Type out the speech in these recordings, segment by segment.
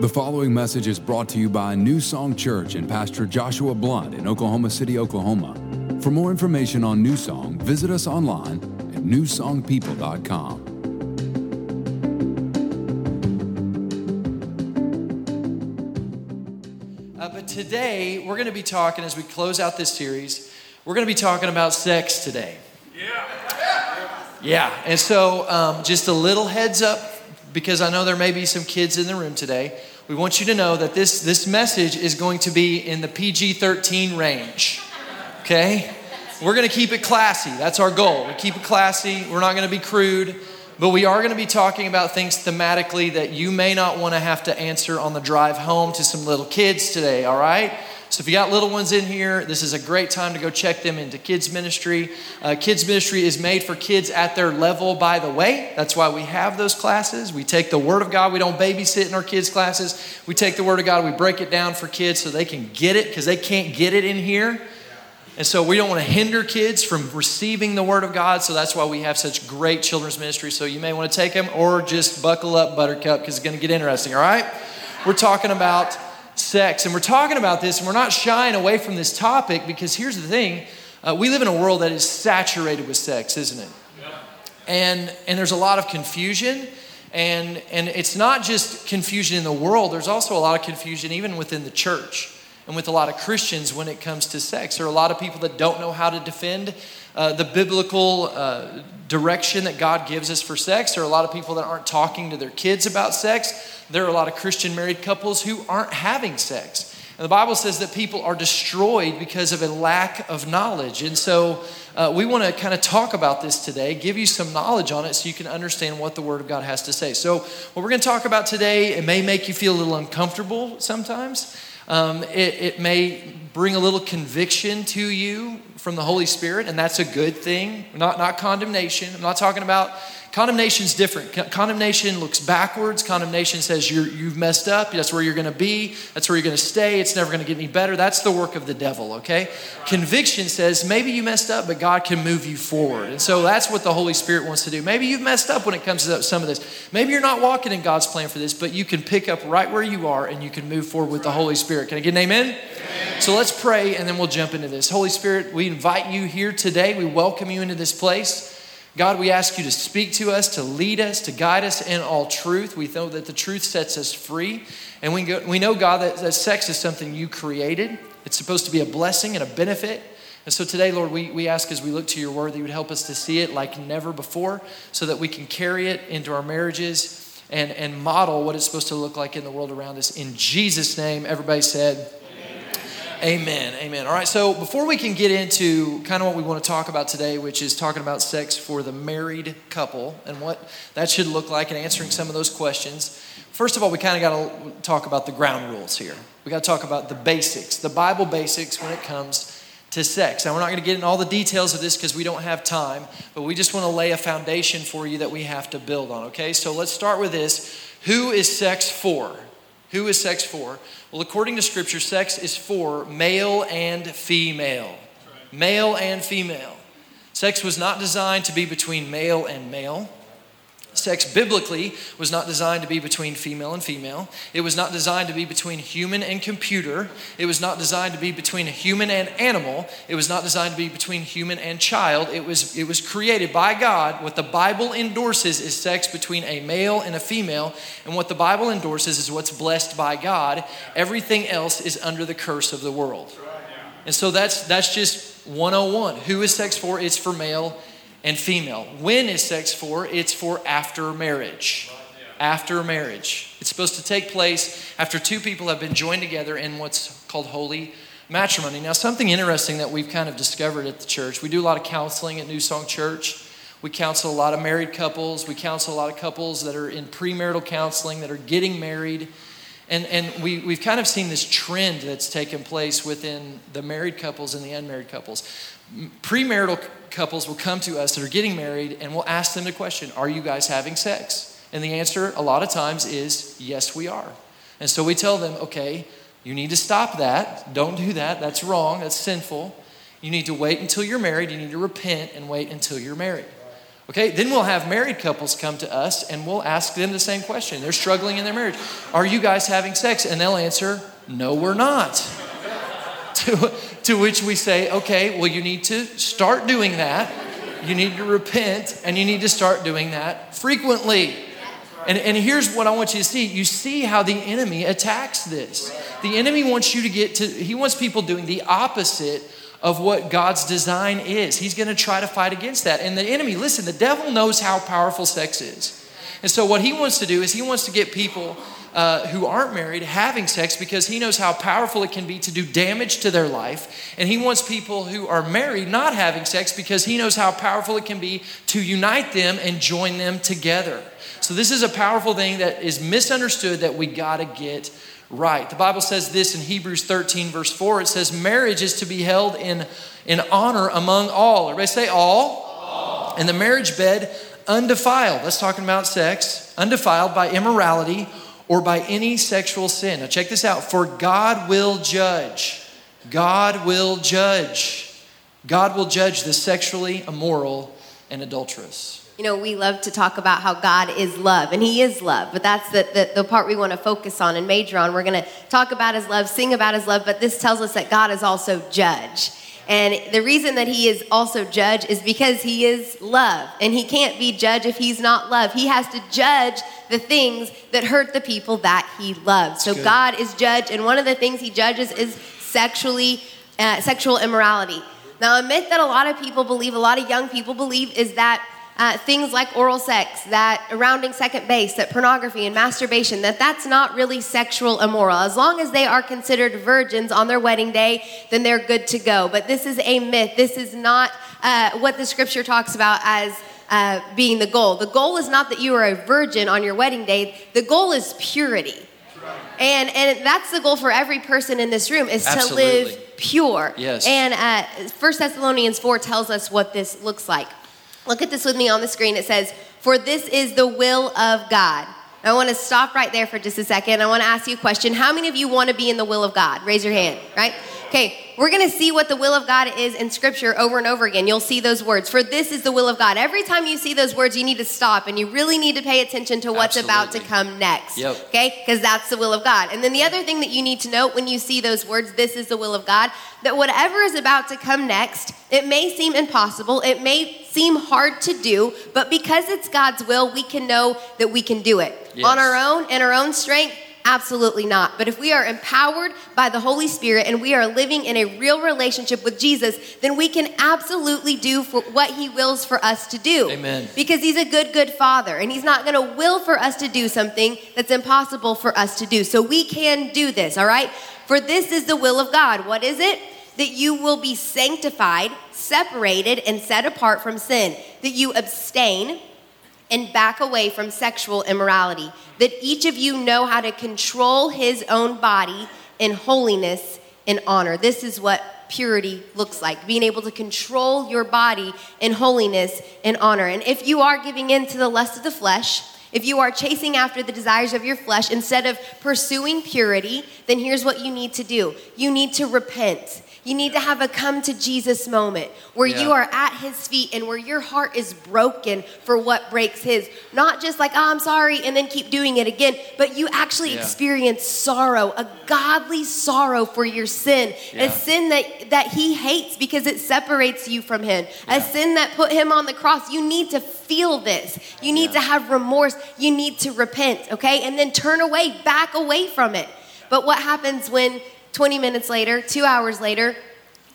The following message is brought to you by New Song Church and Pastor Joshua Blunt in Oklahoma City, Oklahoma. For more information on New Song, visit us online at newsongpeople.com. Uh, but today, we're going to be talking, as we close out this series, we're going to be talking about sex today. Yeah. Yeah. And so, um, just a little heads up, because I know there may be some kids in the room today. We want you to know that this, this message is going to be in the PG 13 range. Okay? We're to keep it classy. That's our goal. We keep it classy. We're not to be crude. But we are to be talking about things thematically that you may not want to have to answer on the drive home to some little kids today, all right? So if you got little ones in here, this is a great time to go check them into kids ministry. Uh, kids ministry is made for kids at their level, by the way. That's why we have those classes. We take the Word of God. We don't babysit in our kids' classes. We take the Word of God. We break it down for kids so they can get it because they can't get it in here. And so we don't want to hinder kids from receiving the Word of God. So that's why we have such great children's ministry. So you may want to take them or just buckle up, Buttercup, because it's going to get interesting, all right? We're talking about sex. And we're talking about this, and we're not shying away from this topic because here's the thing uh, we live in a world that is saturated with sex, isn't it? And, and there's a lot of confusion. And, and it's not just confusion in the world, there's also a lot of confusion even within the church and with a lot of Christians when it comes to sex. There are a lot of people that don't know how to defend uh, the biblical uh, direction that God gives us for sex. There are a lot of people that aren't talking to their kids about sex. There are a lot of Christian married couples who aren't having sex. And the Bible says that people are destroyed because of a lack of knowledge. And so uh, we want to kind of talk about this today, give you some knowledge on it so you can understand what the Word of God has to say. So, what we're going to talk about today, it may make you feel a little uncomfortable sometimes. Um, it, it may bring a little conviction to you from the Holy Spirit, and that's a good thing, not, not condemnation. I'm not talking about Condemnation is different. Condemnation looks backwards. Condemnation says you have messed up. That's where you're going to be. That's where you're going to stay. It's never going to get any better. That's the work of the devil, okay? Conviction says maybe you messed up, but God can move you forward. And so that's what the Holy Spirit wants to do. Maybe you've messed up when it comes to some of this. Maybe you're not walking in God's plan for this, but you can pick up right where you are and you can move forward with the Holy Spirit. Can I get an amen? amen? So let's pray and then we'll jump into this. Holy Spirit, we invite you here today. We welcome you into this place. God, we ask you to speak to us, to lead us, to guide us in all truth. We know that the truth sets us free. And we, go, we know, God, that, that sex is something you created. It's supposed to be a blessing and a benefit. And so today, Lord, we, we ask as we look to your word that you would help us to see it like never before so that we can carry it into our marriages and, and model what it's supposed to look like in the world around us. In Jesus' name, everybody said, Amen. Amen. All right, so before we can get into kind of what we want to talk about today, which is talking about sex for the married couple and what that should look like and answering some of those questions, first of all, we kind of got to talk about the ground rules here. We got to talk about the basics, the Bible basics when it comes to sex. Now, we're not going to get into all the details of this because we don't have time, but we just want to lay a foundation for you that we have to build on, okay? So let's start with this Who is sex for? Who is sex for? Well, according to Scripture, sex is for male and female. Male and female. Sex was not designed to be between male and male. Sex biblically was not designed to be between female and female. It was not designed to be between human and computer. It was not designed to be between a human and animal. It was not designed to be between human and child. It was, it was created by God. What the Bible endorses is sex between a male and a female. And what the Bible endorses is what's blessed by God. Everything else is under the curse of the world. And so that's, that's just 101. Who is sex for? It's for male and female. When is sex for? It's for after marriage. After marriage. It's supposed to take place after two people have been joined together in what's called holy matrimony. Now, something interesting that we've kind of discovered at the church we do a lot of counseling at New Song Church. We counsel a lot of married couples. We counsel a lot of couples that are in premarital counseling, that are getting married. And, and we, we've kind of seen this trend that's taken place within the married couples and the unmarried couples. Premarital couples will come to us that are getting married and we'll ask them the question Are you guys having sex? And the answer, a lot of times, is yes, we are. And so we tell them, Okay, you need to stop that. Don't do that. That's wrong. That's sinful. You need to wait until you're married. You need to repent and wait until you're married. Okay, then we'll have married couples come to us and we'll ask them the same question. They're struggling in their marriage. Are you guys having sex? And they'll answer, No, we're not. to, to which we say, Okay, well, you need to start doing that. You need to repent and you need to start doing that frequently. And, and here's what I want you to see you see how the enemy attacks this. The enemy wants you to get to, he wants people doing the opposite of what God's design is. He's going to try to fight against that. And the enemy, listen, the devil knows how powerful sex is. And so, what he wants to do is he wants to get people uh, who aren't married having sex because he knows how powerful it can be to do damage to their life. And he wants people who are married not having sex because he knows how powerful it can be to unite them and join them together. So, this is a powerful thing that is misunderstood that we got to get right. The Bible says this in Hebrews 13, verse 4. It says, Marriage is to be held in, in honor among all. Everybody say all. all. And the marriage bed undefiled. That's talking about sex, undefiled by immorality or by any sexual sin. Now, check this out. For God will judge. God will judge. God will judge the sexually immoral and adulterous you know, we love to talk about how God is love, and He is love, but that's the, the, the part we want to focus on and major on. We're going to talk about His love, sing about His love, but this tells us that God is also judge. And the reason that He is also judge is because He is love, and He can't be judge if He's not love. He has to judge the things that hurt the people that He loves. So God is judge, and one of the things He judges is sexually, uh, sexual immorality. Now, a myth that a lot of people believe, a lot of young people believe, is that uh, things like oral sex, that rounding second base, that pornography and masturbation, that that's not really sexual immoral. As long as they are considered virgins on their wedding day, then they're good to go. But this is a myth. This is not uh, what the scripture talks about as uh, being the goal. The goal is not that you are a virgin on your wedding day. The goal is purity. And, and that's the goal for every person in this room is Absolutely. to live pure. Yes. And uh, 1 Thessalonians 4 tells us what this looks like. Look at this with me on the screen. It says, For this is the will of God. I want to stop right there for just a second. I want to ask you a question. How many of you want to be in the will of God? Raise your hand, right? Okay, we're going to see what the will of God is in Scripture over and over again. You'll see those words. For this is the will of God. Every time you see those words, you need to stop and you really need to pay attention to what's Absolutely. about to come next. Yep. Okay, because that's the will of God. And then the other thing that you need to note when you see those words, this is the will of God, that whatever is about to come next, it may seem impossible, it may seem hard to do, but because it's God's will, we can know that we can do it. Yes. On our own, in our own strength, Absolutely not. But if we are empowered by the Holy Spirit and we are living in a real relationship with Jesus, then we can absolutely do for what He wills for us to do. Amen. Because He's a good, good Father, and He's not going to will for us to do something that's impossible for us to do. So we can do this, all right? For this is the will of God. What is it? That you will be sanctified, separated, and set apart from sin. That you abstain and back away from sexual immorality. That each of you know how to control his own body in holiness and honor. This is what purity looks like being able to control your body in holiness and honor. And if you are giving in to the lust of the flesh, if you are chasing after the desires of your flesh instead of pursuing purity, then here's what you need to do you need to repent. You need to have a come to Jesus moment where yeah. you are at his feet and where your heart is broken for what breaks his. Not just like, oh, I'm sorry, and then keep doing it again, but you actually yeah. experience sorrow, a godly sorrow for your sin, yeah. a sin that, that he hates because it separates you from him, a sin that put him on the cross. You need to feel this. You need to have remorse. You need to repent, okay? And then turn away, back away from it. But what happens when 20 minutes later, two hours later,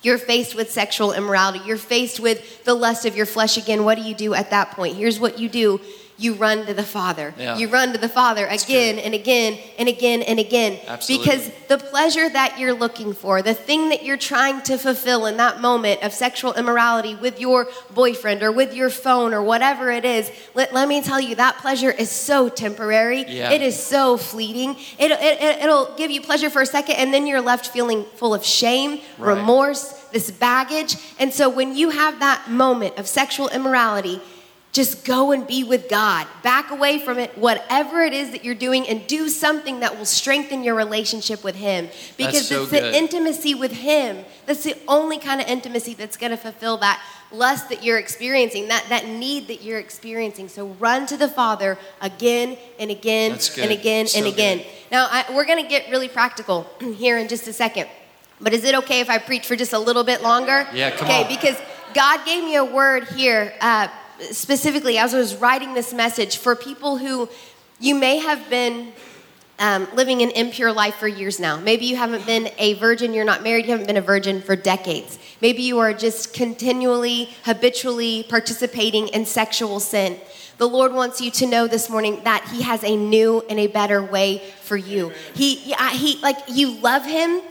you're faced with sexual immorality. You're faced with the lust of your flesh again. What do you do at that point? Here's what you do you run to the Father. Yeah. You run to the Father again and again and again and again. Absolutely. Because the pleasure that you're looking for, the thing that you're trying to fulfill in that moment of sexual immorality with your boyfriend or with your phone or whatever it is, let, let me tell you, that pleasure is so temporary. Yeah. It is so fleeting. It, it, it'll give you pleasure for a second and then you're left feeling full of shame, right. remorse, this baggage. And so when you have that moment of sexual immorality, just go and be with God. Back away from it, whatever it is that you're doing, and do something that will strengthen your relationship with Him. Because so it's good. the intimacy with Him that's the only kind of intimacy that's going to fulfill that lust that you're experiencing, that, that need that you're experiencing. So run to the Father again and again and again So and again. good. Now, I, we're going to get really practical here in just a second. But is it okay if I preach for just a little bit longer? Yeah, come okay, on. because God gave me a word here, uh, specifically as I was writing this message for people who you may have been um, living an impure life for years now. Maybe you haven't been a virgin, you're not married, you haven't been a virgin for decades. Maybe you are just continually, habitually participating in sexual sin. The Lord wants you to know this morning that He has a new and a better way for you. He, he, like, you love Him,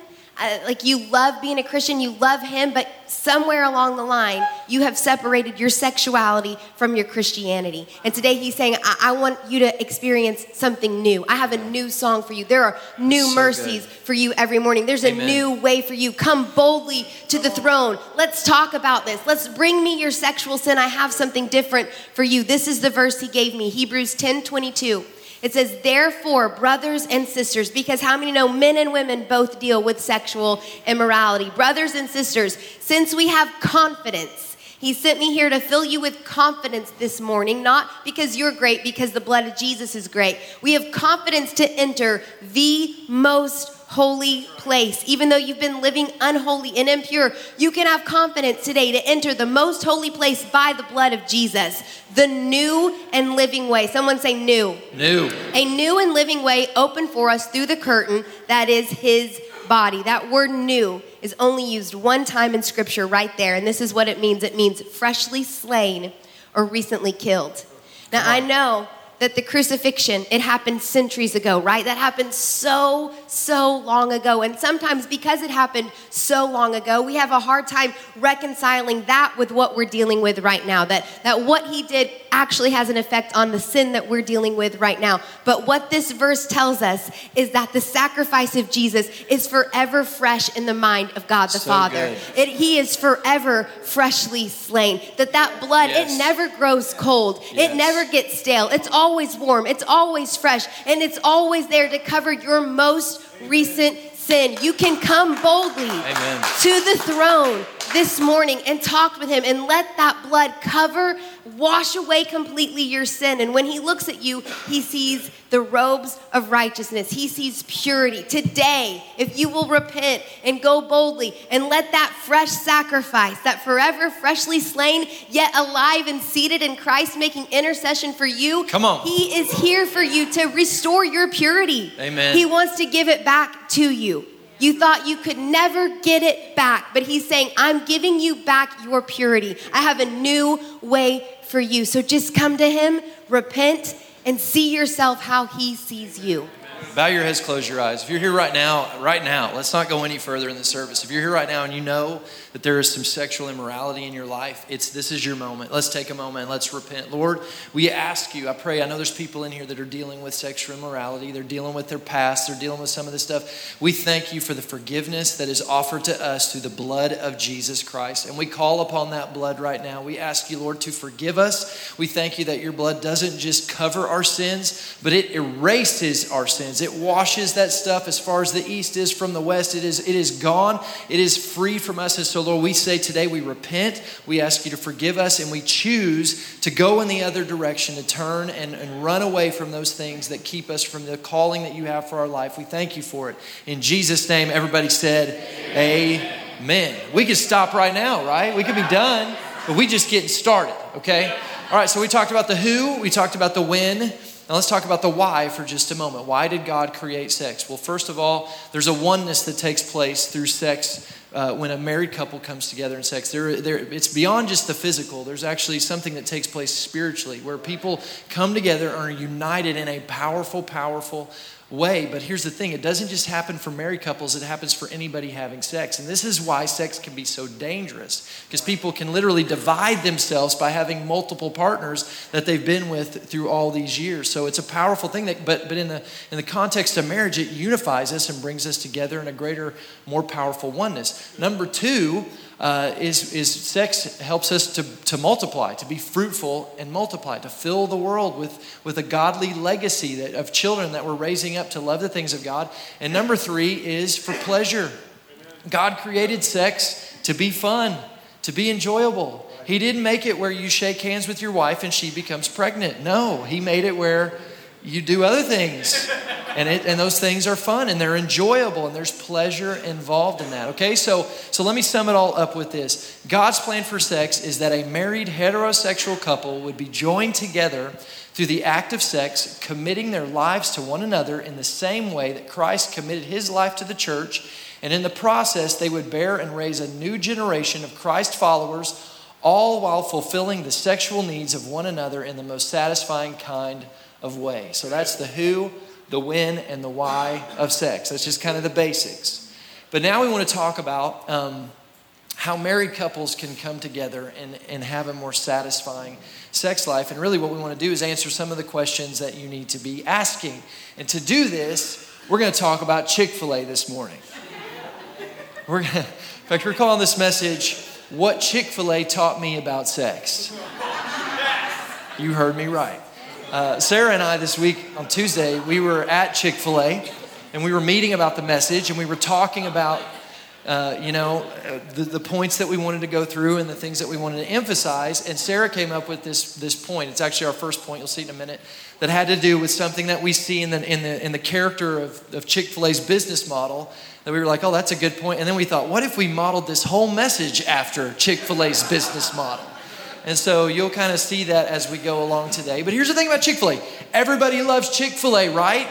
uh, like you love being a Christian, you love Him, but somewhere along the line, you have separated your sexuality from your Christianity. And today He's saying, I, I want you to experience something new. I have a new song for you. There are new So mercies good. for you every morning. There's a new way for you. Come boldly to the throne. Let's talk about this. Let's bring me your sexual sin. I have something different for you. This is the verse He gave me Hebrews 10 22. It says, Therefore, brothers and sisters, because how many know men and women both deal with sexual immorality? Brothers and sisters, since we have confidence, he sent me here to fill you with confidence this morning, not because you're great, because the blood of Jesus is great. We have confidence to enter the most holy place. Even though you've been living unholy and impure, you can have confidence today to enter the most holy place by the blood of Jesus, the new and living way. Someone say new. New. A new and living way open for us through the curtain that is his body. That word new is only used one time in scripture right there. And this is what it means it means freshly slain or recently killed. Now, I know that the crucifixion, it happened centuries ago, right? That happened so, so long ago. And sometimes because it happened so long ago, we have a hard time reconciling that with what we're dealing with right now. That, that what he did actually has an effect on the sin that we're dealing with right now. But what this verse tells us is that the sacrifice of Jesus is forever fresh in the mind of God the So Father. It, he is forever freshly slain. That that blood, Yes. it never grows cold. Yes. It never gets stale. It's always warm. It's always fresh. And it's always there to cover your most recent sin. You can come boldly Amen. to the throne this morning and talk with him and let that blood cover, wash away completely your sin. And when he looks at you, he sees the robes of righteousness. He sees purity. Today, if you will repent and go boldly and let that fresh sacrifice, that forever freshly slain, yet alive and seated in Christ, making intercession for you, Come on. he is here for you to restore your purity. Amen. He wants to give it back to you. You thought you could never get it back, but he's saying, I'm giving you back your purity. I have a new way for you. So just come to him, repent, and see yourself how he sees you. Bow your heads, close your eyes. If you're here right now, right now, let's not go any further in the service. If you're here right now and you know that there is some sexual immorality in your life, it's this is your moment. Let's take a moment let's repent. Lord, we ask you, I pray, I know there's people in here that are dealing with sexual immorality, they're dealing with their past, they're dealing with some of this stuff. We thank you for the forgiveness that is offered to us through the blood of Jesus Christ. And we call upon that blood right now. We ask you, Lord, to forgive us. We thank you that your blood doesn't just cover our sins, but it erases our sins. It washes that stuff as far as the east is from the west. It is, it is gone. It is free from us. And so, Lord, we say today we repent. We ask you to forgive us, and we choose to go in the other direction, to turn and, and run away from those things that keep us from the calling that you have for our life. We thank you for it. In Jesus' name, everybody said, Amen. We could stop right now, right? We could be done, but we just getting started, okay? All right, so we talked about the who, we talked about the when. Now let's talk about the why for just a moment. Why did God create sex? Well, first of all, there's a oneness that takes place through sex uh, when a married couple comes together in sex. It's beyond just the physical. There's actually something that takes place spiritually where people come together and are united in a powerful, powerful way. But here's the thing it doesn't just happen for married couples, it happens for anybody having sex. And this is why sex can be so dangerous because people can literally divide themselves by having multiple partners that they've been with through all these years. So it's a powerful thing that but but in the in the context of marriage it unifies us and brings us together in a greater more powerful oneness. Number 2, uh, is, is sex helps us to, to multiply, to be fruitful and multiply, to fill the world with, with a godly legacy that, of children that we're raising up to love the things of God. And number three is for pleasure. God created sex to be fun, to be enjoyable. He didn't make it where you shake hands with your wife and she becomes pregnant. No, He made it where you do other things. And, it, and those things are fun and they're enjoyable and there's pleasure involved in that. Okay, so, so let me sum it all up with this God's plan for sex is that a married heterosexual couple would be joined together through the act of sex, committing their lives to one another in the same way that Christ committed his life to the church. And in the process, they would bear and raise a new generation of Christ followers, all while fulfilling the sexual needs of one another in the most satisfying kind of way. So that's the who, the when, and the why of sex. That's just kind of the basics. But now we want to talk about um, how married couples can come together and, and have a more satisfying sex life. And really, what we want to do is answer some of the questions that you need to be asking. And to do this, we're going to talk about Chick fil A this morning. We're gonna, in fact, we're calling this message, What Chick fil A Taught Me About Sex. You heard me right. Uh, Sarah and I, this week on Tuesday, we were at Chick fil A and we were meeting about the message and we were talking about, uh, you know, uh, the, the points that we wanted to go through and the things that we wanted to emphasize. And Sarah came up with this, this point. It's actually our first point, you'll see in a minute, that had to do with something that we see in the, in the, in the character of, of Chick fil A's business model. That we were like, oh, that's a good point. And then we thought, what if we modeled this whole message after Chick fil A's business model? And so you'll kind of see that as we go along today. But here's the thing about Chick fil A everybody loves Chick fil A, right?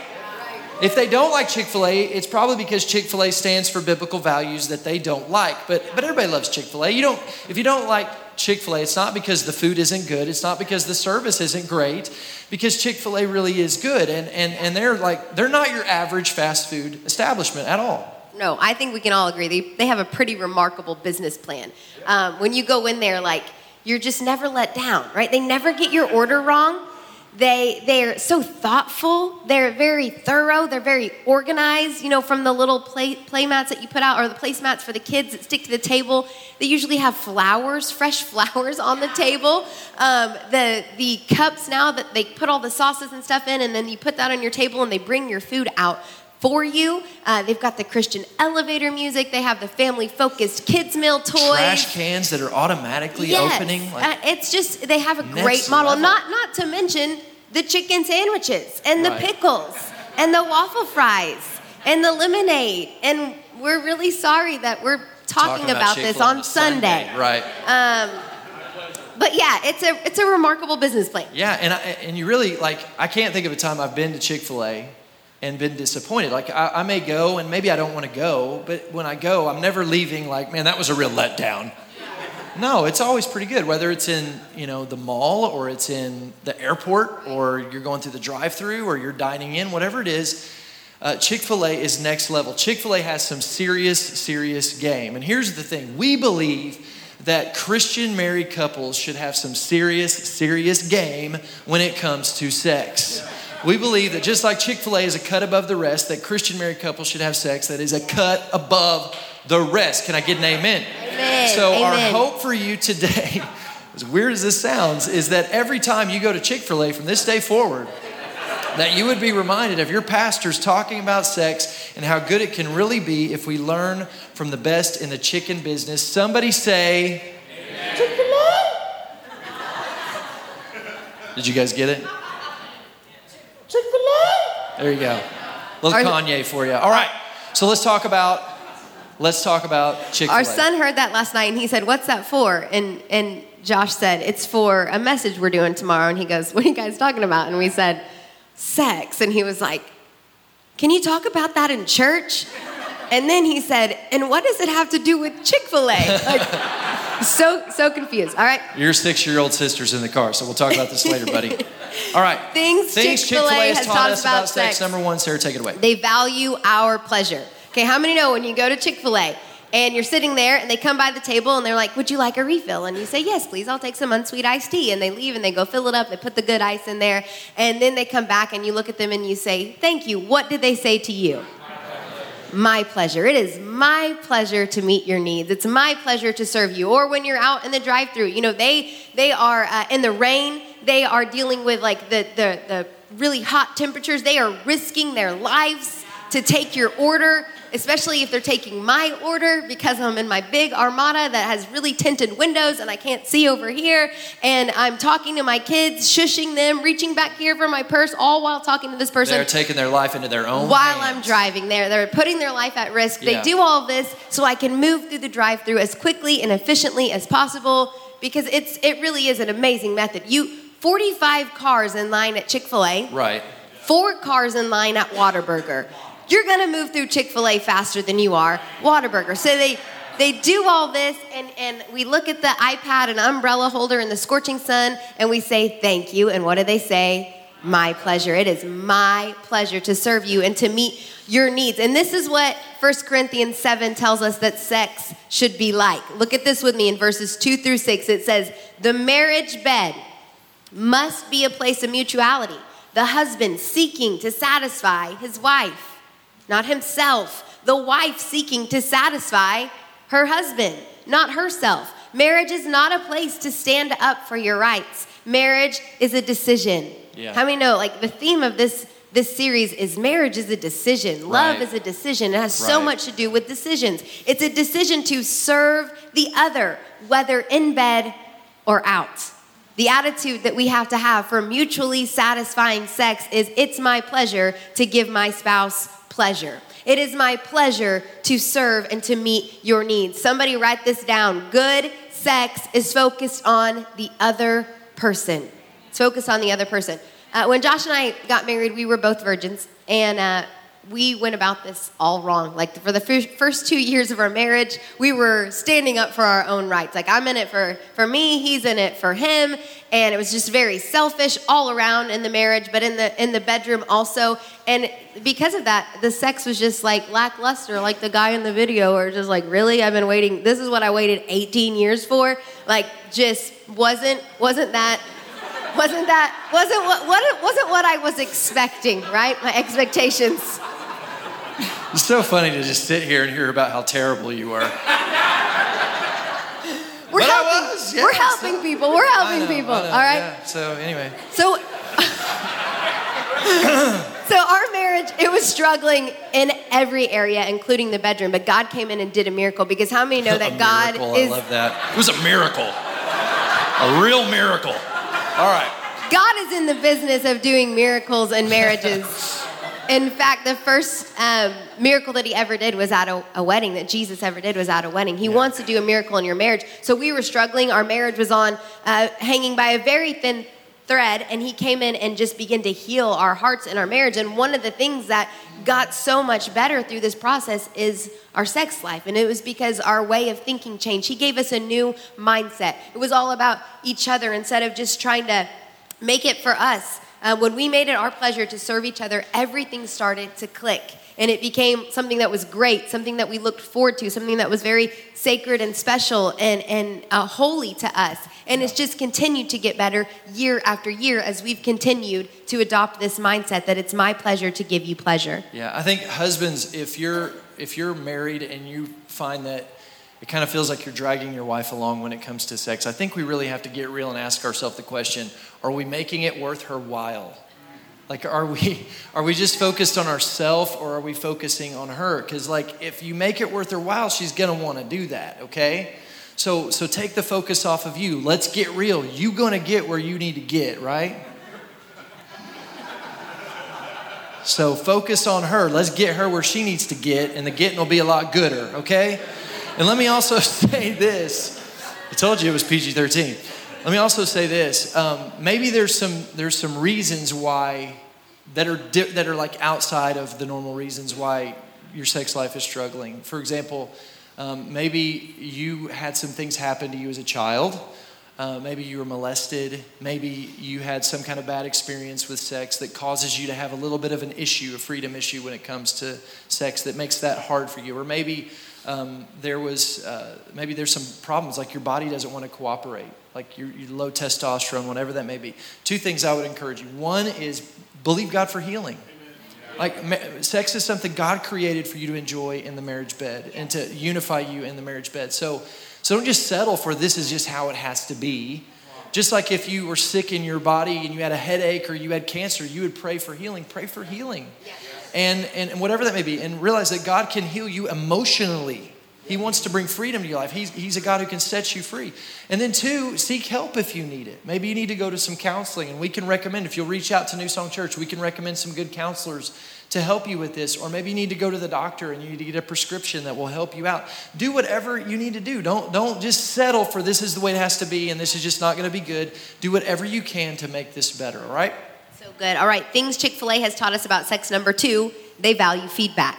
If they don't like Chick fil A, it's probably because Chick fil A stands for biblical values that they don't like. But, but everybody loves Chick fil A. You don't, if you don't like Chick fil A, it's not because the food isn't good, it's not because the service isn't great, because Chick fil A really is good. And, and, and they're like, they're not your average fast food establishment at all. No, I think we can all agree. They, they have a pretty remarkable business plan. Um, when you go in there, like, you're just never let down, right? They never get your order wrong. They they're so thoughtful. They're very thorough. They're very organized. You know, from the little play play mats that you put out, or the placemats for the kids that stick to the table. They usually have flowers, fresh flowers on the table. Um, the the cups now that they put all the sauces and stuff in, and then you put that on your table, and they bring your food out for you. Uh, they've got the Christian elevator music. They have the family focused kids meal toys. Trash cans that are automatically yes. opening. Like uh, it's just they have a great model. Level. Not not to mention the chicken sandwiches and the Right. pickles and the waffle fries and the lemonade. And we're really sorry that we're talking, about, this Chick-fil-A on Sunday. Right. Um, but yeah, it's a it's a remarkable business plan. Yeah, and I, and you really like I can't think of a time I've been to Chick Fil A and been disappointed. Like I, I may go and maybe I don't want to go, but when I go, I'm never leaving like, man, that was a real letdown. No, it's always pretty good. Whether it's in you know the mall or it's in the airport or you're going through the drive-through or you're dining in, whatever it is. Uh, Chick fil A is next level. Chick fil A has some serious, serious game. And here's the thing we believe that Christian married couples should have some serious, serious game when it comes to sex. We believe that just like Chick fil A is a cut above the rest, that Christian married couples should have sex that is a cut above the rest. Can I get an amen? Amen. So, our hope for you today, as weird as this sounds, is that every time you go to Chick fil A from this day forward, that you would be reminded of your pastors talking about sex and how good it can really be if we learn from the best in the chicken business. Somebody say, Chick fil A. Did you guys get it? There you go. Little Our- Kanye for you. All right. So let's talk about let's talk about Chick-fil-A. Our son heard that last night and he said, What's that for? And and Josh said, It's for a message we're doing tomorrow. And he goes, What are you guys talking about? And we said, Sex. And he was like, Can you talk about that in church? And then he said, And what does it have to do with Chick-fil-A? Like, so so confused. All right. Your six-year-old sister's in the car, so we'll talk about this later, buddy. All right. Things Things Chick-fil-A has taught us about sex. sex. Number one, Sarah, take it away. They value our pleasure. Okay, how many know when you go to Chick fil A and you're sitting there and they come by the table and they're like, Would you like a refill? And you say, Yes, please, I'll take some unsweet iced tea. And they leave and they go fill it up, they put the good ice in there, and then they come back and you look at them and you say, Thank you. What did they say to you? my pleasure. It is my pleasure to meet your needs. It's my pleasure to serve you. Or when you're out in the drive-through, you know they they are uh, in the rain. They are dealing with like the the the really hot temperatures. They are risking their lives to take your order especially if they're taking my order because I'm in my big armada that has really tinted windows and I can't see over here. And I'm talking to my kids, shushing them, reaching back here for my purse, all while talking to this person. They're taking their life into their own while hands. I'm driving. They're, they're putting their life at risk. Yeah. They do all this so I can move through the drive through as quickly and efficiently as possible because it's, it really is an amazing method. You 45 cars in line at Chick fil A. Right. Four cars in line at Whataburger you're gonna move through Chick-fil-A faster than you are Whataburger. So they they do all this and, and we look at the iPad and umbrella holder in the scorching sun and we say thank you. And what do they say? My pleasure. It is my pleasure to serve you and to meet your needs. And this is what 1 Corinthians 7 tells us that sex should be like. Look at this with me in verses 2 through 6. It says, The marriage bed must be a place of mutuality, the husband seeking to satisfy his wife not himself. The wife seeking to satisfy her husband, not herself. Marriage is not a place to stand up for your rights. Marriage is a decision. Yeah. How many know, like, the theme of this this series is marriage is a decision. Love Right. is a decision. It has so much to do with decisions. It's a decision to serve the other, whether in bed or out. The attitude that we have to have for mutually satisfying sex is it's my pleasure to give my spouse pleasure. It is my pleasure to serve and to meet your needs. Somebody write this down. Good sex is focused on the other person. It's focused on the other person. Uh, when Josh and I got married, we were both virgins, and uh, we went about this all wrong. Like for the fir- first two years of our marriage, we were standing up for our own rights. Like I'm in it for for me, he's in it for him, and it was just very selfish all around in the marriage, but in the in the bedroom also. And because of that, the sex was just like lackluster, like the guy in the video, or just like really, I've been waiting. This is what I waited 18 years for. Like just wasn't wasn't that wasn't that wasn't what, what wasn't what I was expecting, right? My expectations. It's so funny to just sit here and hear about how terrible you are. We're But I helping. was, yeah, we're so- helping people. We're helping know, people. All right. yeah. So anyway, So, so our marriage it was struggling in every area, including the bedroom. But God came in and did a miracle because how many know that a God miracle. is I love that. It was a miracle. A real miracle. All right. God is in the business of doing miracles and marriages. In fact, the first um, miracle that he ever did was at a, a wedding, that Jesus ever did was at a wedding. He wants to do a miracle in your marriage. So we were struggling. Our marriage was on, uh, hanging by a very thin thread, and he came in and just began to heal our hearts and our marriage. And one of the things that got so much better through this process is our sex life. And it was because our way of thinking changed. He gave us a new mindset. It was all about each other instead of just trying to make it for us. Uh, when we made it our pleasure to serve each other, everything started to click. And it became something that was great, something that we looked forward to, something that was very sacred and special and, and uh, holy to us. And it's just continued to get better year after year as we've continued to adopt this mindset that it's my pleasure to give you pleasure. Yeah, I think husbands, if you're if you're married and you find that it kind of feels like you're dragging your wife along when it comes to sex, I think we really have to get real and ask ourselves the question: Are we making it worth her while? Like, are we are we just focused on ourselves, or are we focusing on her? Because like, if you make it worth her while, she's gonna want to do that. Okay. So, so take the focus off of you. Let's get real. You gonna get where you need to get, right? So focus on her. Let's get her where she needs to get, and the getting will be a lot gooder, okay? And let me also say this. I told you it was PG 13. Let me also say this. Um, maybe there's some, there's some reasons why that are, di- that are like outside of the normal reasons why your sex life is struggling. For example, um, maybe you had some things happen to you as a child. Uh, maybe you were molested. Maybe you had some kind of bad experience with sex that causes you to have a little bit of an issue, a freedom issue when it comes to sex that makes that hard for you. Or maybe um, there was, uh, maybe there's some problems like your body doesn't want to cooperate, like your, your low testosterone, whatever that may be. Two things I would encourage you. One is believe God for healing. Like, sex is something God created for you to enjoy in the marriage bed and to unify you in the marriage bed. So, so don't just settle for this is just how it has to be. Just like if you were sick in your body and you had a headache or you had cancer, you would pray for healing. Pray for healing. And, and, whatever that may be. And realize that God can heal you emotionally. He wants to bring freedom to your life. He's, he's a God who can set you free. And then, two, seek help if you need it. Maybe you need to go to some counseling, and we can recommend, if you'll reach out to New Song Church, we can recommend some good counselors to help you with this. Or maybe you need to go to the doctor and you need to get a prescription that will help you out. Do whatever you need to do. Don't, don't just settle for this is the way it has to be and this is just not going to be good. Do whatever you can to make this better, all right? Good. All right, things Chick fil A has taught us about sex number two they value feedback.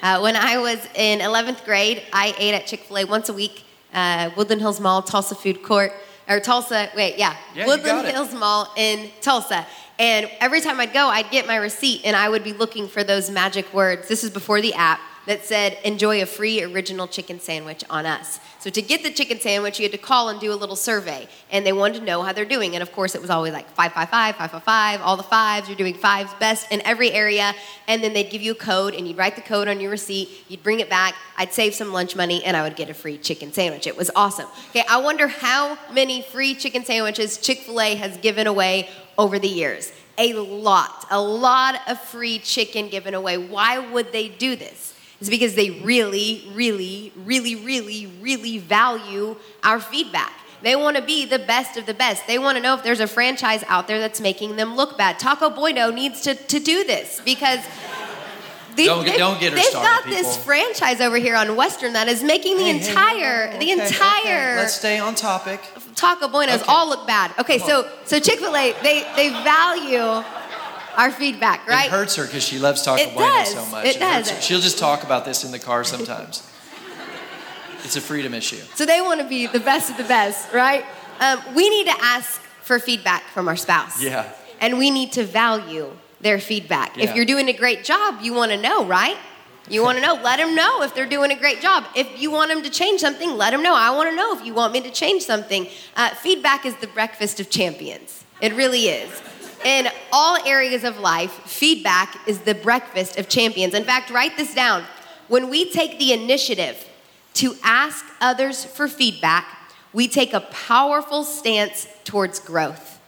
Uh, when I was in 11th grade, I ate at Chick fil A once a week, uh, Woodland Hills Mall, Tulsa Food Court, or Tulsa, wait, yeah, Yeah, Woodland. Hills Mall in Tulsa. And every time I'd go, I'd get my receipt and I would be looking for those magic words. This is before the app that said, enjoy a free original chicken sandwich on us. So to get the chicken sandwich, you had to call and do a little survey. And they wanted to know how they're doing. And of course, it was always like 555, 555, all the fives. You're doing fives best in every area. And then they'd give you a code and you'd write the code on your receipt. You'd bring it back. I'd save some lunch money and I would get a free chicken sandwich. It was awesome. Okay, I wonder how many free chicken sandwiches Chick fil A has given away over the years. A lot, a lot of free chicken given away. Why would they do this? It's because they really, really, really, really, really value our feedback. They want to be the best of the best. They want to know if there's a franchise out there that's making them look bad. Taco Bueno needs to, to do this because they, Don't they've- don't get her they've started, got this franchise over here on Western that is making the Hey, hey, entire, no, the okay, okay. entire Let's stay on topic. Taco Buenos Okay. all look bad. Okay, so so Chick Fil A they they value our feedback, right? It hurts her because she loves It Bueno so much. It hurts does. She'll just talk about this in the car sometimes. it's a freedom issue. So they want to be the best of the best, right? Um, we need to ask for feedback from our spouse. Yeah. And we need to value their feedback. Yeah. If you're doing a great job, you want to know, right? You want to know. Let them know if they're doing a great job. If you want them to change something, let them know. I want to know if you want me to change something. Uh, feedback is the breakfast of champions. It really is. In all areas of life, feedback is the breakfast of champions. In fact, write this down. When we take the initiative to ask others for feedback, we take a powerful stance towards growth.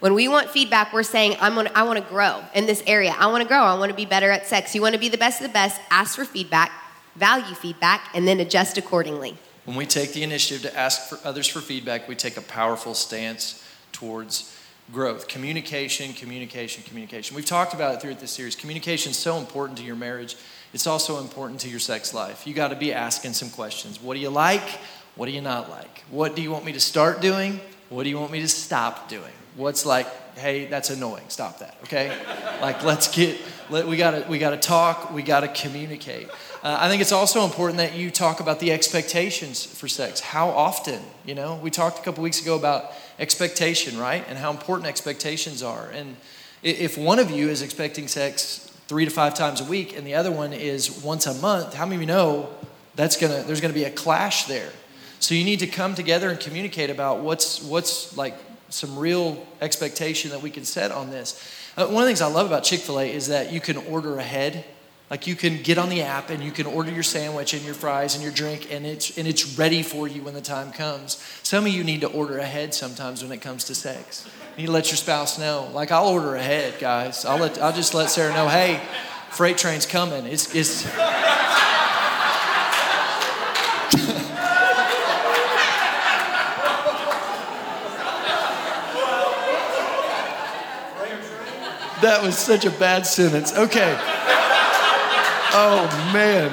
When we want feedback, we're saying, I'm gonna, I want to grow in this area. I want to grow. I want to be better at sex. You want to be the best of the best, ask for feedback, value feedback, and then adjust accordingly. When we take the initiative to ask for others for feedback, we take a powerful stance towards growth. Communication, communication, communication. We've talked about it throughout this series. Communication is so important to your marriage. It's also important to your sex life. You got to be asking some questions. What do you like? What do you not like? What do you want me to start doing? What do you want me to stop doing? What's like, hey, that's annoying. Stop that, okay? like, let's get, let, we gotta, we gotta talk. We gotta communicate. Uh, I think it's also important that you talk about the expectations for sex. How often? You know, we talked a couple weeks ago about expectation, right? And how important expectations are. And if one of you is expecting sex three to five times a week and the other one is once a month, how many of you know that's gonna there's gonna be a clash there? So you need to come together and communicate about what's what's like some real expectation that we can set on this. Uh, one of the things I love about Chick Fil A is that you can order ahead. Like you can get on the app and you can order your sandwich and your fries and your drink and it's and it's ready for you when the time comes. Some of you need to order ahead sometimes when it comes to sex. You need to let your spouse know. Like I'll order ahead, guys. I'll let I'll just let Sarah know, hey, freight train's coming. It's it's That was such a bad sentence. Okay. Oh, man.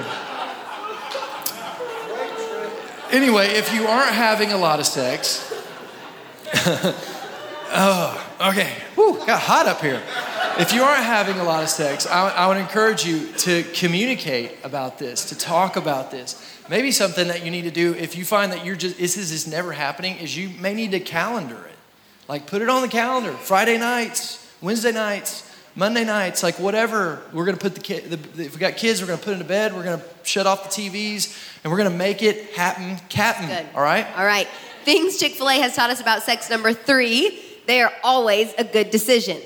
Anyway, if you aren't having a lot of sex, oh, okay. Whew, got hot up here. If you aren't having a lot of sex, I, I would encourage you to communicate about this, to talk about this. Maybe something that you need to do if you find that you're just this is just never happening is you may need to calendar it. Like put it on the calendar. Friday nights, Wednesday nights, Monday nights, like whatever. We're gonna put the kid. The, if we got kids, we're gonna put them to bed. We're gonna shut off the TVs, and we're gonna make it happen, Captain. All right. All right. Things Chick fil A has taught us about sex number three they are always a good decision.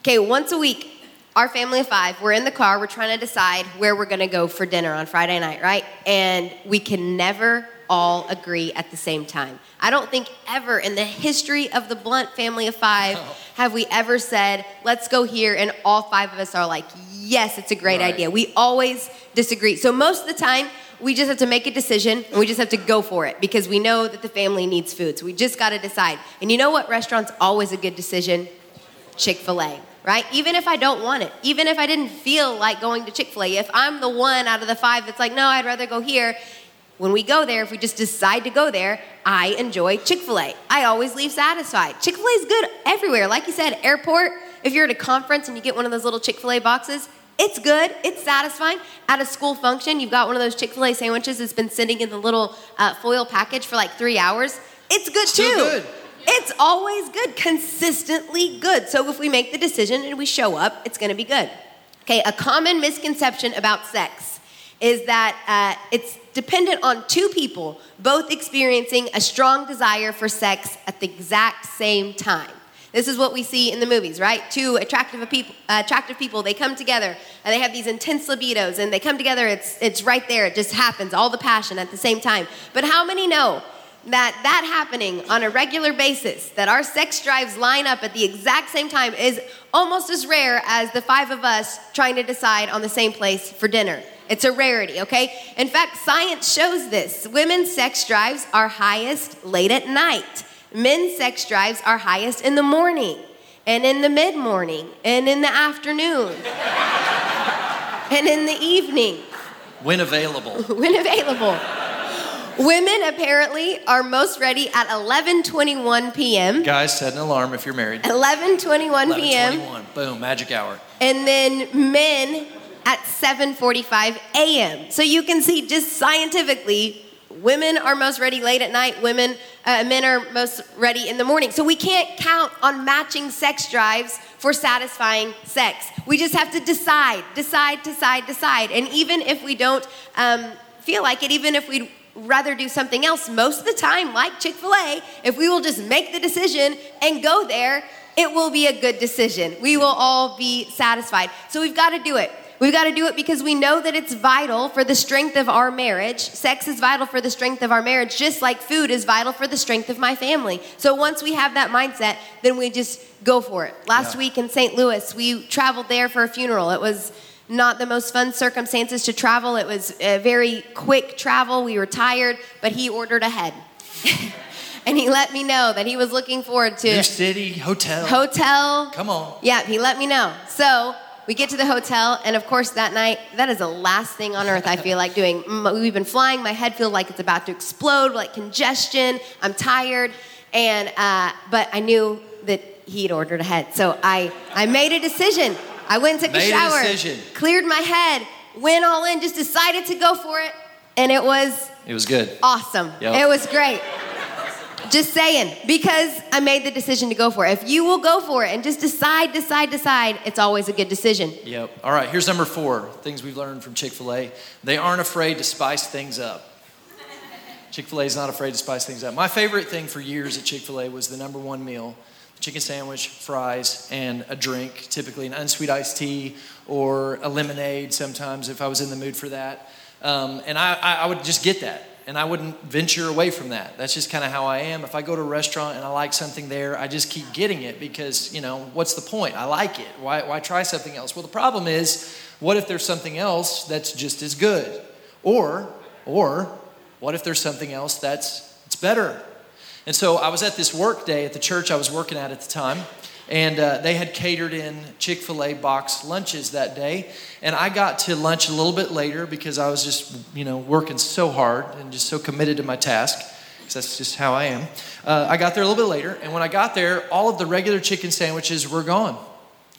Okay, once a week, our family of five, we're in the car, we're trying to decide where we're gonna go for dinner on Friday night, right? And we can never all agree at the same time. I don't think ever in the history of the Blunt family of five have we ever said, let's go here, and all five of us are like, yes, it's a great right. idea. We always disagree. So most of the time, we just have to make a decision and we just have to go for it because we know that the family needs food. So we just got to decide. And you know what restaurant's always a good decision? Chick fil A right? Even if I don't want it, even if I didn't feel like going to Chick fil A, if I'm the one out of the five that's like, no, I'd rather go here, when we go there, if we just decide to go there, I enjoy Chick fil A. I always leave satisfied. Chick fil A is good everywhere. Like you said, airport, if you're at a conference and you get one of those little Chick fil A boxes, it's good, it's satisfying. At a school function, you've got one of those Chick fil A sandwiches that's been sitting in the little uh, foil package for like three hours. It's good Still too. Good. It's always good, consistently good. So if we make the decision and we show up, it's gonna be good. Okay, a common misconception about sex is that uh, it's dependent on two people both experiencing a strong desire for sex at the exact same time. This is what we see in the movies, right? Two attractive people, uh, attractive people, they come together and they have these intense libidos and they come together, it's, it's right there, it just happens, all the passion at the same time. But how many know that that happening on a regular basis, that our sex drives line up at the exact same time, is almost as rare as the five of us trying to decide on the same place for dinner. It's a rarity, okay? In fact, science shows this. Women's sex drives are highest late at night. Men's sex drives are highest in the morning, and in the mid morning, and in the afternoon, and in the evening. When available. when available. Women apparently are most ready at 11:21 p.m. Guys, set an alarm if you're married. 11:21 p.m. 11:21. Boom, magic hour. And then men at 7:45 a.m. So you can see just scientifically women are most ready late at night women uh, men are most ready in the morning so we can't count on matching sex drives for satisfying sex we just have to decide decide decide decide and even if we don't um, feel like it even if we'd rather do something else most of the time, like Chick fil A, if we will just make the decision and go there, it will be a good decision. We will all be satisfied. So we've got to do it. We've got to do it because we know that it's vital for the strength of our marriage. Sex is vital for the strength of our marriage, just like food is vital for the strength of my family. So once we have that mindset, then we just go for it. Last yeah. week in St. Louis, we traveled there for a funeral. It was not the most fun circumstances to travel. It was a very quick travel. We were tired, but he ordered ahead. and he let me know that he was looking forward to New City Hotel. Hotel. Come on. Yeah, he let me know. So we get to the hotel, and of course, that night, that is the last thing on earth I feel like doing. We've been flying, my head feels like it's about to explode, like congestion. I'm tired, and uh, but I knew that he'd ordered ahead, so I I made a decision. I went and took Made a shower, a cleared my head, went all in, just decided to go for it, and it was it was good. Awesome. Yep. It was great. Just saying, because I made the decision to go for it. If you will go for it and just decide, decide, decide, it's always a good decision. Yep. All right, here's number four things we've learned from Chick fil A. They aren't afraid to spice things up. Chick fil A is not afraid to spice things up. My favorite thing for years at Chick fil A was the number one meal chicken sandwich, fries, and a drink, typically an unsweet iced tea or a lemonade sometimes if I was in the mood for that. Um, and I, I would just get that and I wouldn't venture away from that. That's just kind of how I am. If I go to a restaurant and I like something there, I just keep getting it because, you know, what's the point? I like it. Why, why try something else? Well, the problem is, what if there's something else that's just as good? Or, or, what if there's something else that's it's better? And so I was at this work day at the church I was working at at the time, and uh, they had catered in Chick fil A box lunches that day. And I got to lunch a little bit later because I was just, you know, working so hard and just so committed to my task, because that's just how I am. Uh, I got there a little bit later, and when I got there, all of the regular chicken sandwiches were gone.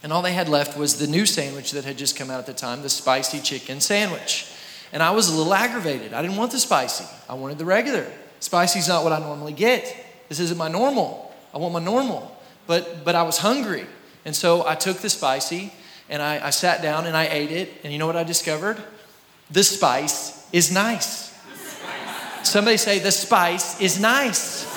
And all they had left was the new sandwich that had just come out at the time, the spicy chicken sandwich. And I was a little aggravated. I didn't want the spicy, I wanted the regular. Spicy's not what I normally get. This isn't my normal. I want my normal. But, but I was hungry. And so I took the spicy and I, I sat down and I ate it. And you know what I discovered? The spice is nice. Somebody say, the spice is nice.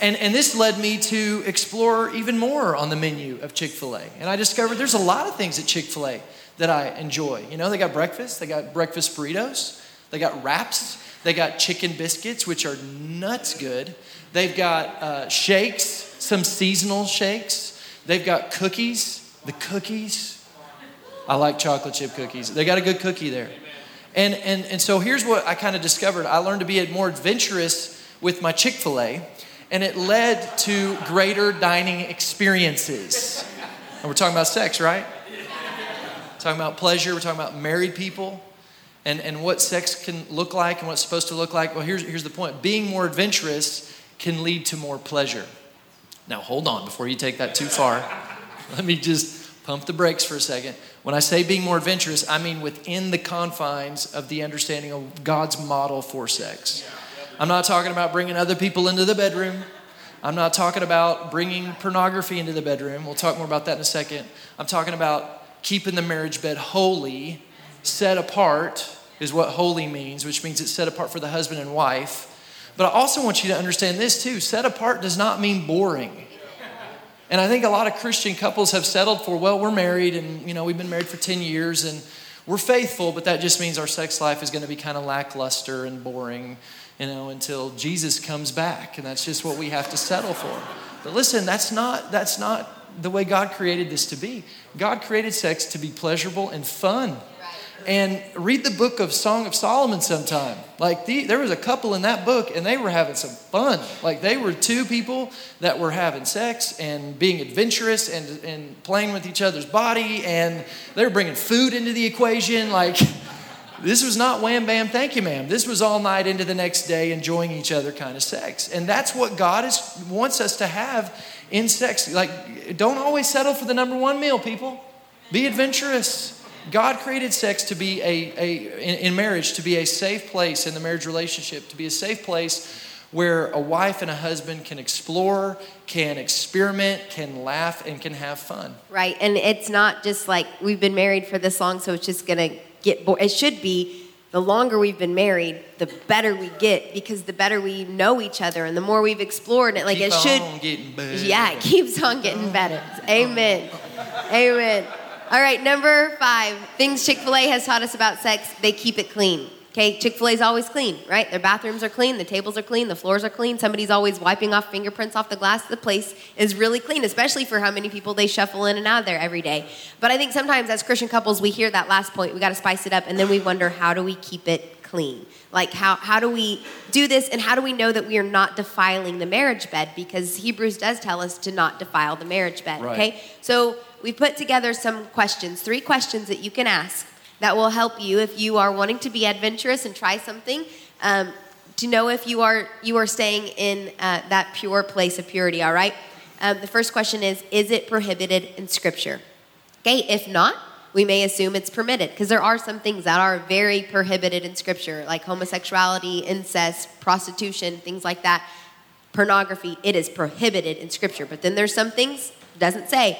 And, and this led me to explore even more on the menu of Chick fil A. And I discovered there's a lot of things at Chick fil A that I enjoy. You know, they got breakfast, they got breakfast burritos, they got wraps, they got chicken biscuits, which are nuts good. They've got uh, shakes, some seasonal shakes. They've got cookies, the cookies. I like chocolate chip cookies. They got a good cookie there. And, and, and so here's what I kind of discovered I learned to be more adventurous with my Chick fil A and it led to greater dining experiences. And we're talking about sex, right? We're talking about pleasure, we're talking about married people. And, and what sex can look like and what it's supposed to look like. Well, here's, here's the point being more adventurous can lead to more pleasure. Now, hold on before you take that too far. Let me just pump the brakes for a second. When I say being more adventurous, I mean within the confines of the understanding of God's model for sex. I'm not talking about bringing other people into the bedroom. I'm not talking about bringing pornography into the bedroom. We'll talk more about that in a second. I'm talking about keeping the marriage bed holy, set apart, is what holy means, which means it's set apart for the husband and wife. But I also want you to understand this too set apart does not mean boring. And I think a lot of Christian couples have settled for, well, we're married and, you know, we've been married for 10 years and we're faithful, but that just means our sex life is going to be kind of lackluster and boring you know, until Jesus comes back. And that's just what we have to settle for. But listen, that's not, that's not the way God created this to be. God created sex to be pleasurable and fun. And read the book of Song of Solomon sometime. Like the, there was a couple in that book, and they were having some fun. Like they were two people that were having sex and being adventurous and, and playing with each other's body, and they were bringing food into the equation. Like this was not wham bam, thank you, ma'am. This was all night into the next day, enjoying each other kind of sex. And that's what God is, wants us to have in sex. Like, don't always settle for the number one meal, people. Be adventurous. God created sex to be a, a in, in marriage, to be a safe place in the marriage relationship, to be a safe place where a wife and a husband can explore, can experiment, can laugh, and can have fun. Right. And it's not just like we've been married for this long, so it's just going to get bored. It should be the longer we've been married, the better we get because the better we know each other and the more we've explored it. Like Keep it should. Yeah, it keeps on getting better. Amen. Amen. All right, number five things Chick fil A has taught us about sex they keep it clean. Okay, Chick fil A is always clean, right? Their bathrooms are clean, the tables are clean, the floors are clean. Somebody's always wiping off fingerprints off the glass. The place is really clean, especially for how many people they shuffle in and out of there every day. But I think sometimes as Christian couples, we hear that last point, we got to spice it up, and then we wonder how do we keep it clean? Like, how, how do we do this, and how do we know that we are not defiling the marriage bed? Because Hebrews does tell us to not defile the marriage bed, right. okay? So we put together some questions, three questions that you can ask that will help you if you are wanting to be adventurous and try something um, to know if you are you are staying in uh, that pure place of purity all right? Um, the first question is is it prohibited in scripture? Okay if not we may assume it's permitted because there are some things that are very prohibited in scripture like homosexuality incest prostitution things like that. Pornography it is prohibited in scripture but then there's some things doesn't say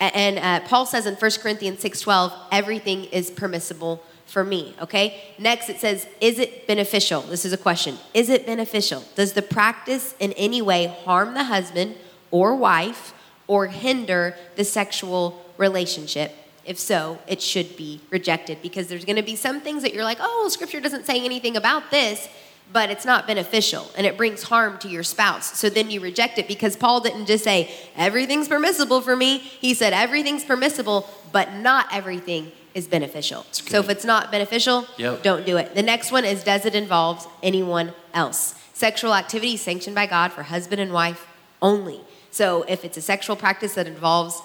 and uh, Paul says in 1 Corinthians 6:12, everything is permissible for me, okay? Next it says, is it beneficial? This is a question. Is it beneficial? Does the practice in any way harm the husband or wife or hinder the sexual relationship? If so, it should be rejected because there's going to be some things that you're like, "Oh, scripture doesn't say anything about this." But it's not beneficial and it brings harm to your spouse. So then you reject it because Paul didn't just say, everything's permissible for me. He said, everything's permissible, but not everything is beneficial. So if it's not beneficial, yep. don't do it. The next one is, does it involve anyone else? Sexual activity sanctioned by God for husband and wife only. So if it's a sexual practice that involves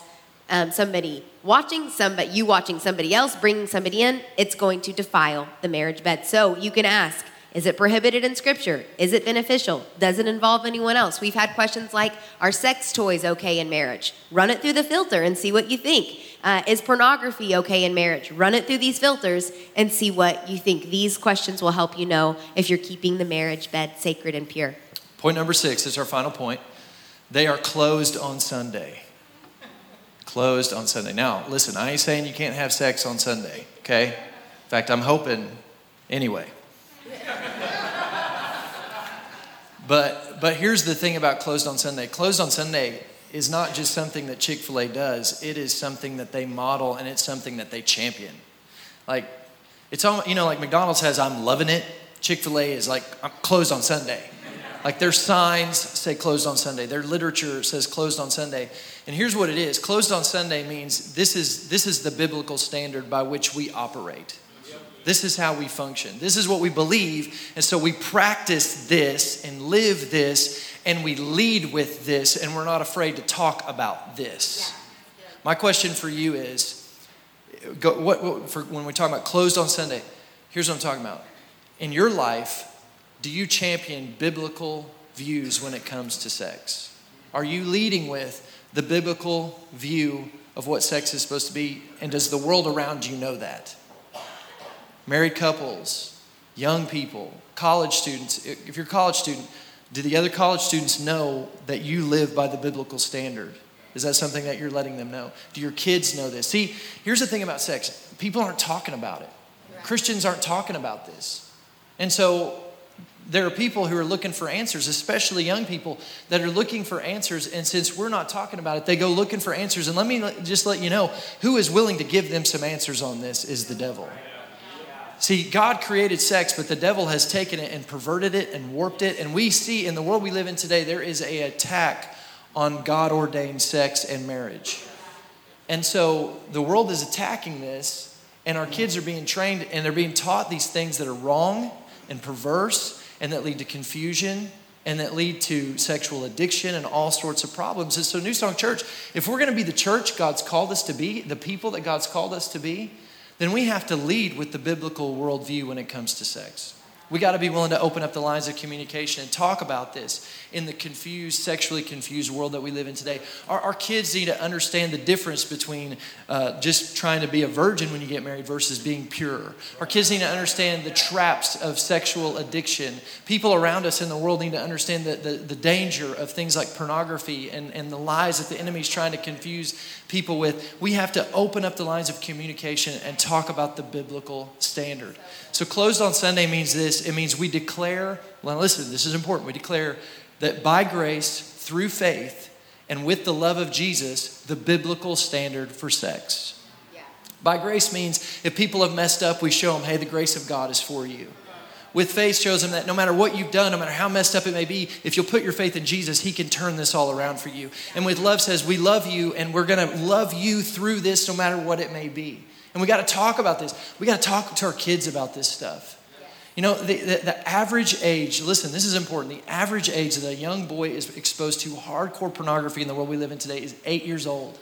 um, somebody watching somebody, you watching somebody else, bringing somebody in, it's going to defile the marriage bed. So you can ask, is it prohibited in scripture? Is it beneficial? Does it involve anyone else? We've had questions like Are sex toys okay in marriage? Run it through the filter and see what you think. Uh, is pornography okay in marriage? Run it through these filters and see what you think. These questions will help you know if you're keeping the marriage bed sacred and pure. Point number six is our final point. They are closed on Sunday. Closed on Sunday. Now, listen, I ain't saying you can't have sex on Sunday, okay? In fact, I'm hoping anyway. But but here's the thing about closed on Sunday. Closed on Sunday is not just something that Chick-fil-A does. It is something that they model and it's something that they champion. Like it's all you know, like McDonald's has I'm loving it. Chick-fil-A is like I'm closed on Sunday. Like their signs say closed on Sunday. Their literature says closed on Sunday. And here's what it is. Closed on Sunday means this is this is the biblical standard by which we operate. This is how we function. This is what we believe. And so we practice this and live this and we lead with this and we're not afraid to talk about this. My question for you is go, what, what, for when we talk about closed on Sunday, here's what I'm talking about. In your life, do you champion biblical views when it comes to sex? Are you leading with the biblical view of what sex is supposed to be? And does the world around you know that? Married couples, young people, college students. If you're a college student, do the other college students know that you live by the biblical standard? Is that something that you're letting them know? Do your kids know this? See, here's the thing about sex people aren't talking about it, Christians aren't talking about this. And so there are people who are looking for answers, especially young people that are looking for answers. And since we're not talking about it, they go looking for answers. And let me just let you know who is willing to give them some answers on this is the devil. See, God created sex, but the devil has taken it and perverted it and warped it. And we see in the world we live in today, there is a attack on God ordained sex and marriage. And so the world is attacking this, and our kids are being trained and they're being taught these things that are wrong and perverse and that lead to confusion and that lead to sexual addiction and all sorts of problems. And so, New Song Church, if we're going to be the church God's called us to be, the people that God's called us to be, then we have to lead with the biblical worldview when it comes to sex. We got to be willing to open up the lines of communication and talk about this in the confused, sexually confused world that we live in today. Our, our kids need to understand the difference between uh, just trying to be a virgin when you get married versus being pure. Our kids need to understand the traps of sexual addiction. People around us in the world need to understand the, the, the danger of things like pornography and, and the lies that the enemy's trying to confuse people with. We have to open up the lines of communication and talk about the biblical standard. So, closed on Sunday means this it means we declare, well, listen, this is important. We declare that by grace, through faith, and with the love of Jesus, the biblical standard for sex. Yeah. By grace means if people have messed up, we show them, hey, the grace of God is for you. With faith shows them that no matter what you've done, no matter how messed up it may be, if you'll put your faith in Jesus, He can turn this all around for you. And with love says, we love you and we're gonna love you through this no matter what it may be. And we got to talk about this. We got to talk to our kids about this stuff. You know, the, the, the, average age, listen, this is important. The average age that a young boy is exposed to hardcore pornography in the world we live in today is eight years old.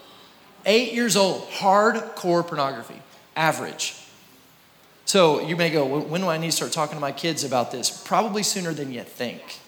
Eight years old, hardcore pornography, average. So you may go, when do I need to start talking to my kids about this? Probably sooner than you think.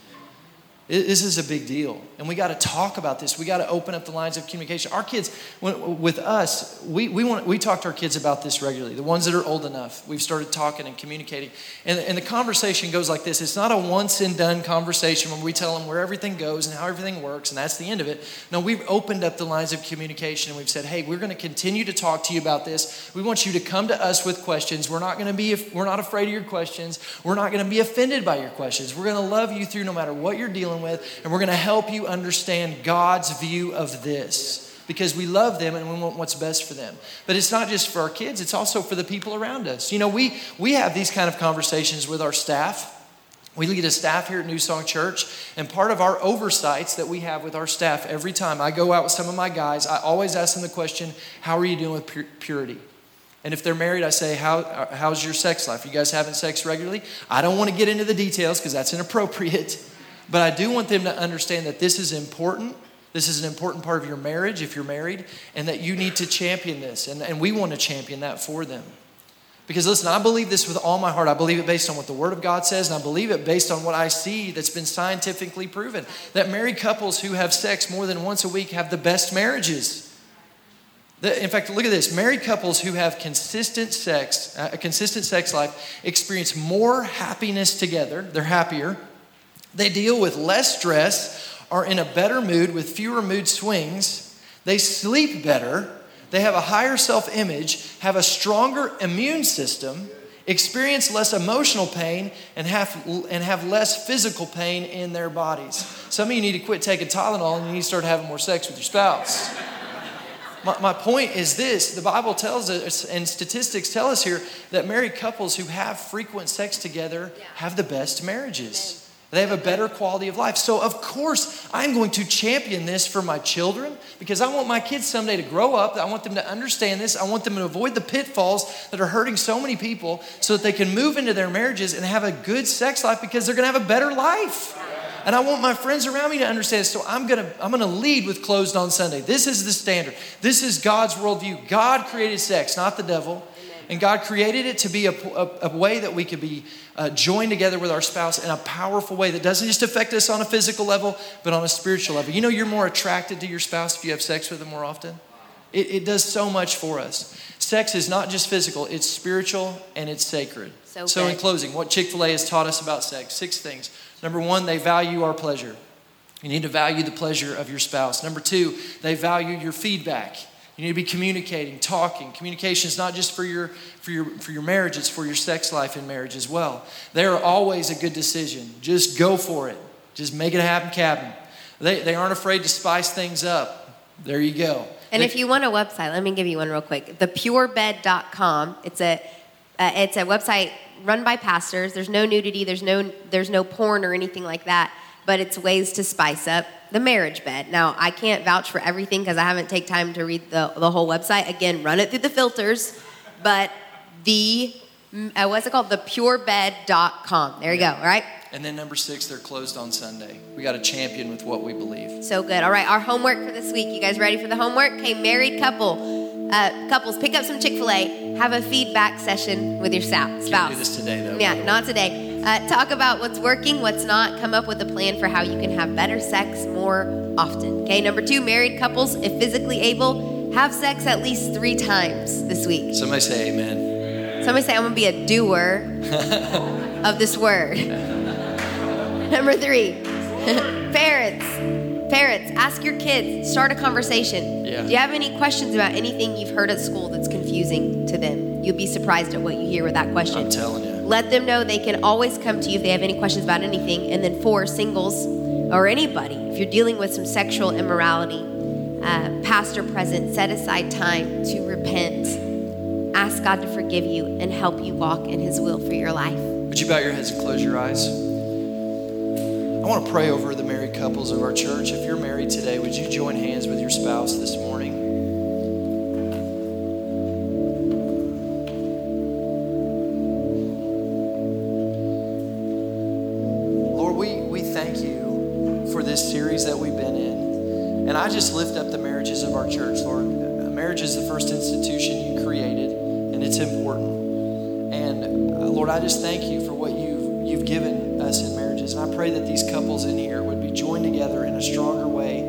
This is a big deal. And we got to talk about this. We got to open up the lines of communication. Our kids, when, with us, we, we, want, we talk to our kids about this regularly. The ones that are old enough, we've started talking and communicating. And, and the conversation goes like this it's not a once and done conversation when we tell them where everything goes and how everything works, and that's the end of it. No, we've opened up the lines of communication and we've said, hey, we're going to continue to talk to you about this. We want you to come to us with questions. We're not going to be, we're not afraid of your questions. We're not going to be offended by your questions. We're going to love you through no matter what you're dealing with, and we're going to help you understand God's view of this because we love them and we want what's best for them. But it's not just for our kids, it's also for the people around us. You know, we, we have these kind of conversations with our staff. We lead a staff here at New Song Church, and part of our oversights that we have with our staff every time I go out with some of my guys, I always ask them the question, How are you doing with purity? And if they're married, I say, How, How's your sex life? You guys having sex regularly? I don't want to get into the details because that's inappropriate. But I do want them to understand that this is important. This is an important part of your marriage if you're married, and that you need to champion this. And, and we want to champion that for them. Because listen, I believe this with all my heart. I believe it based on what the Word of God says, and I believe it based on what I see that's been scientifically proven. That married couples who have sex more than once a week have the best marriages. In fact, look at this. Married couples who have consistent sex, uh, a consistent sex life, experience more happiness together. They're happier they deal with less stress, are in a better mood with fewer mood swings. They sleep better. They have a higher self image, have a stronger immune system, experience less emotional pain and have, and have less physical pain in their bodies. Some of you need to quit taking Tylenol and you need to start having more sex with your spouse. My, my point is this the Bible tells us, and statistics tell us here, that married couples who have frequent sex together have the best marriages. They have a better quality of life. So, of course, I'm going to champion this for my children because I want my kids someday to grow up. I want them to understand this. I want them to avoid the pitfalls that are hurting so many people so that they can move into their marriages and have a good sex life because they're going to have a better life. And I want my friends around me to understand this. So I'm gonna, I'm gonna lead with closed on Sunday. This is the standard. This is God's worldview. God created sex, not the devil. And God created it to be a, a, a way that we could be uh, joined together with our spouse in a powerful way that doesn't just affect us on a physical level, but on a spiritual level. You know, you're more attracted to your spouse if you have sex with them more often. It, it does so much for us. Sex is not just physical, it's spiritual and it's sacred. So, so in closing, what Chick fil A has taught us about sex six things. Number one, they value our pleasure. You need to value the pleasure of your spouse. Number two, they value your feedback. You need to be communicating, talking. Communication is not just for your, for, your, for your marriage, it's for your sex life in marriage as well. They are always a good decision. Just go for it. Just make it happen, Captain. They, they aren't afraid to spice things up. There you go. And they, if you want a website, let me give you one real quick. Thepurebed.com. It's a, uh, it's a website run by pastors. There's no nudity, there's no, there's no porn or anything like that but it's ways to spice up the marriage bed. Now, I can't vouch for everything because I haven't taken time to read the, the whole website. Again, run it through the filters, but the, uh, what's it called? The Thepurebed.com. There you go, right? And then number six, they're closed on Sunday. We got a champion with what we believe. So good. All right, our homework for this week. You guys ready for the homework? Okay, married couple, uh, couples, pick up some Chick fil A, have a feedback session with your spouse. Can't do this today, though. Yeah, not today. Uh, talk about what's working, what's not. Come up with a plan for how you can have better sex more often. Okay, number two, married couples, if physically able, have sex at least three times this week. Somebody say amen. Somebody say, I'm gonna be a doer of this word. number three, parents. Parents, ask your kids, start a conversation. Yeah. Do you have any questions about anything you've heard at school that's confusing to them? You'll be surprised at what you hear with that question. I'm telling you. Let them know they can always come to you if they have any questions about anything. And then, for singles or anybody, if you're dealing with some sexual immorality, uh, pastor present, set aside time to repent. Ask God to forgive you and help you walk in His will for your life. Would you bow your heads and close your eyes? I want to pray over the married couples of our church. If you're married today, would you join hands with your spouse this morning? I just lift up the marriages of our church, Lord. Marriage is the first institution you created, and it's important. And uh, Lord, I just thank you for what you've, you've given us in marriages. And I pray that these couples in here would be joined together in a stronger way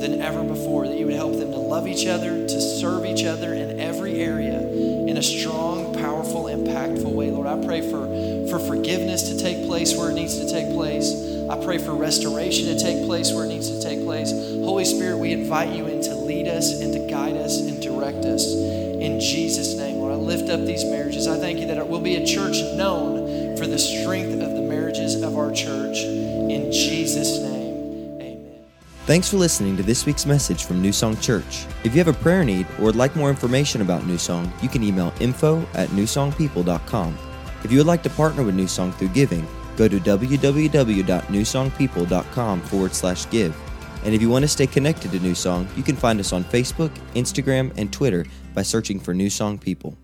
than ever before, that you would help them to love each other, to serve each other in every area in a strong, powerful, impactful way. Lord, I pray for, for forgiveness to take place where it needs to take place. I pray for restoration to take place where it needs to take place. Holy Spirit, we invite you in to lead us and to guide us and direct us. In Jesus' name, Lord, I lift up these marriages. I thank you that it will be a church known for the strength of the marriages of our church. In Jesus' name, amen. Thanks for listening to this week's message from New Song Church. If you have a prayer need or would like more information about New Song, you can email info at newsongpeople.com. If you would like to partner with New Song through giving, go to www.newsongpeople.com forward slash give. And if you want to stay connected to New Song, you can find us on Facebook, Instagram, and Twitter by searching for New Song People.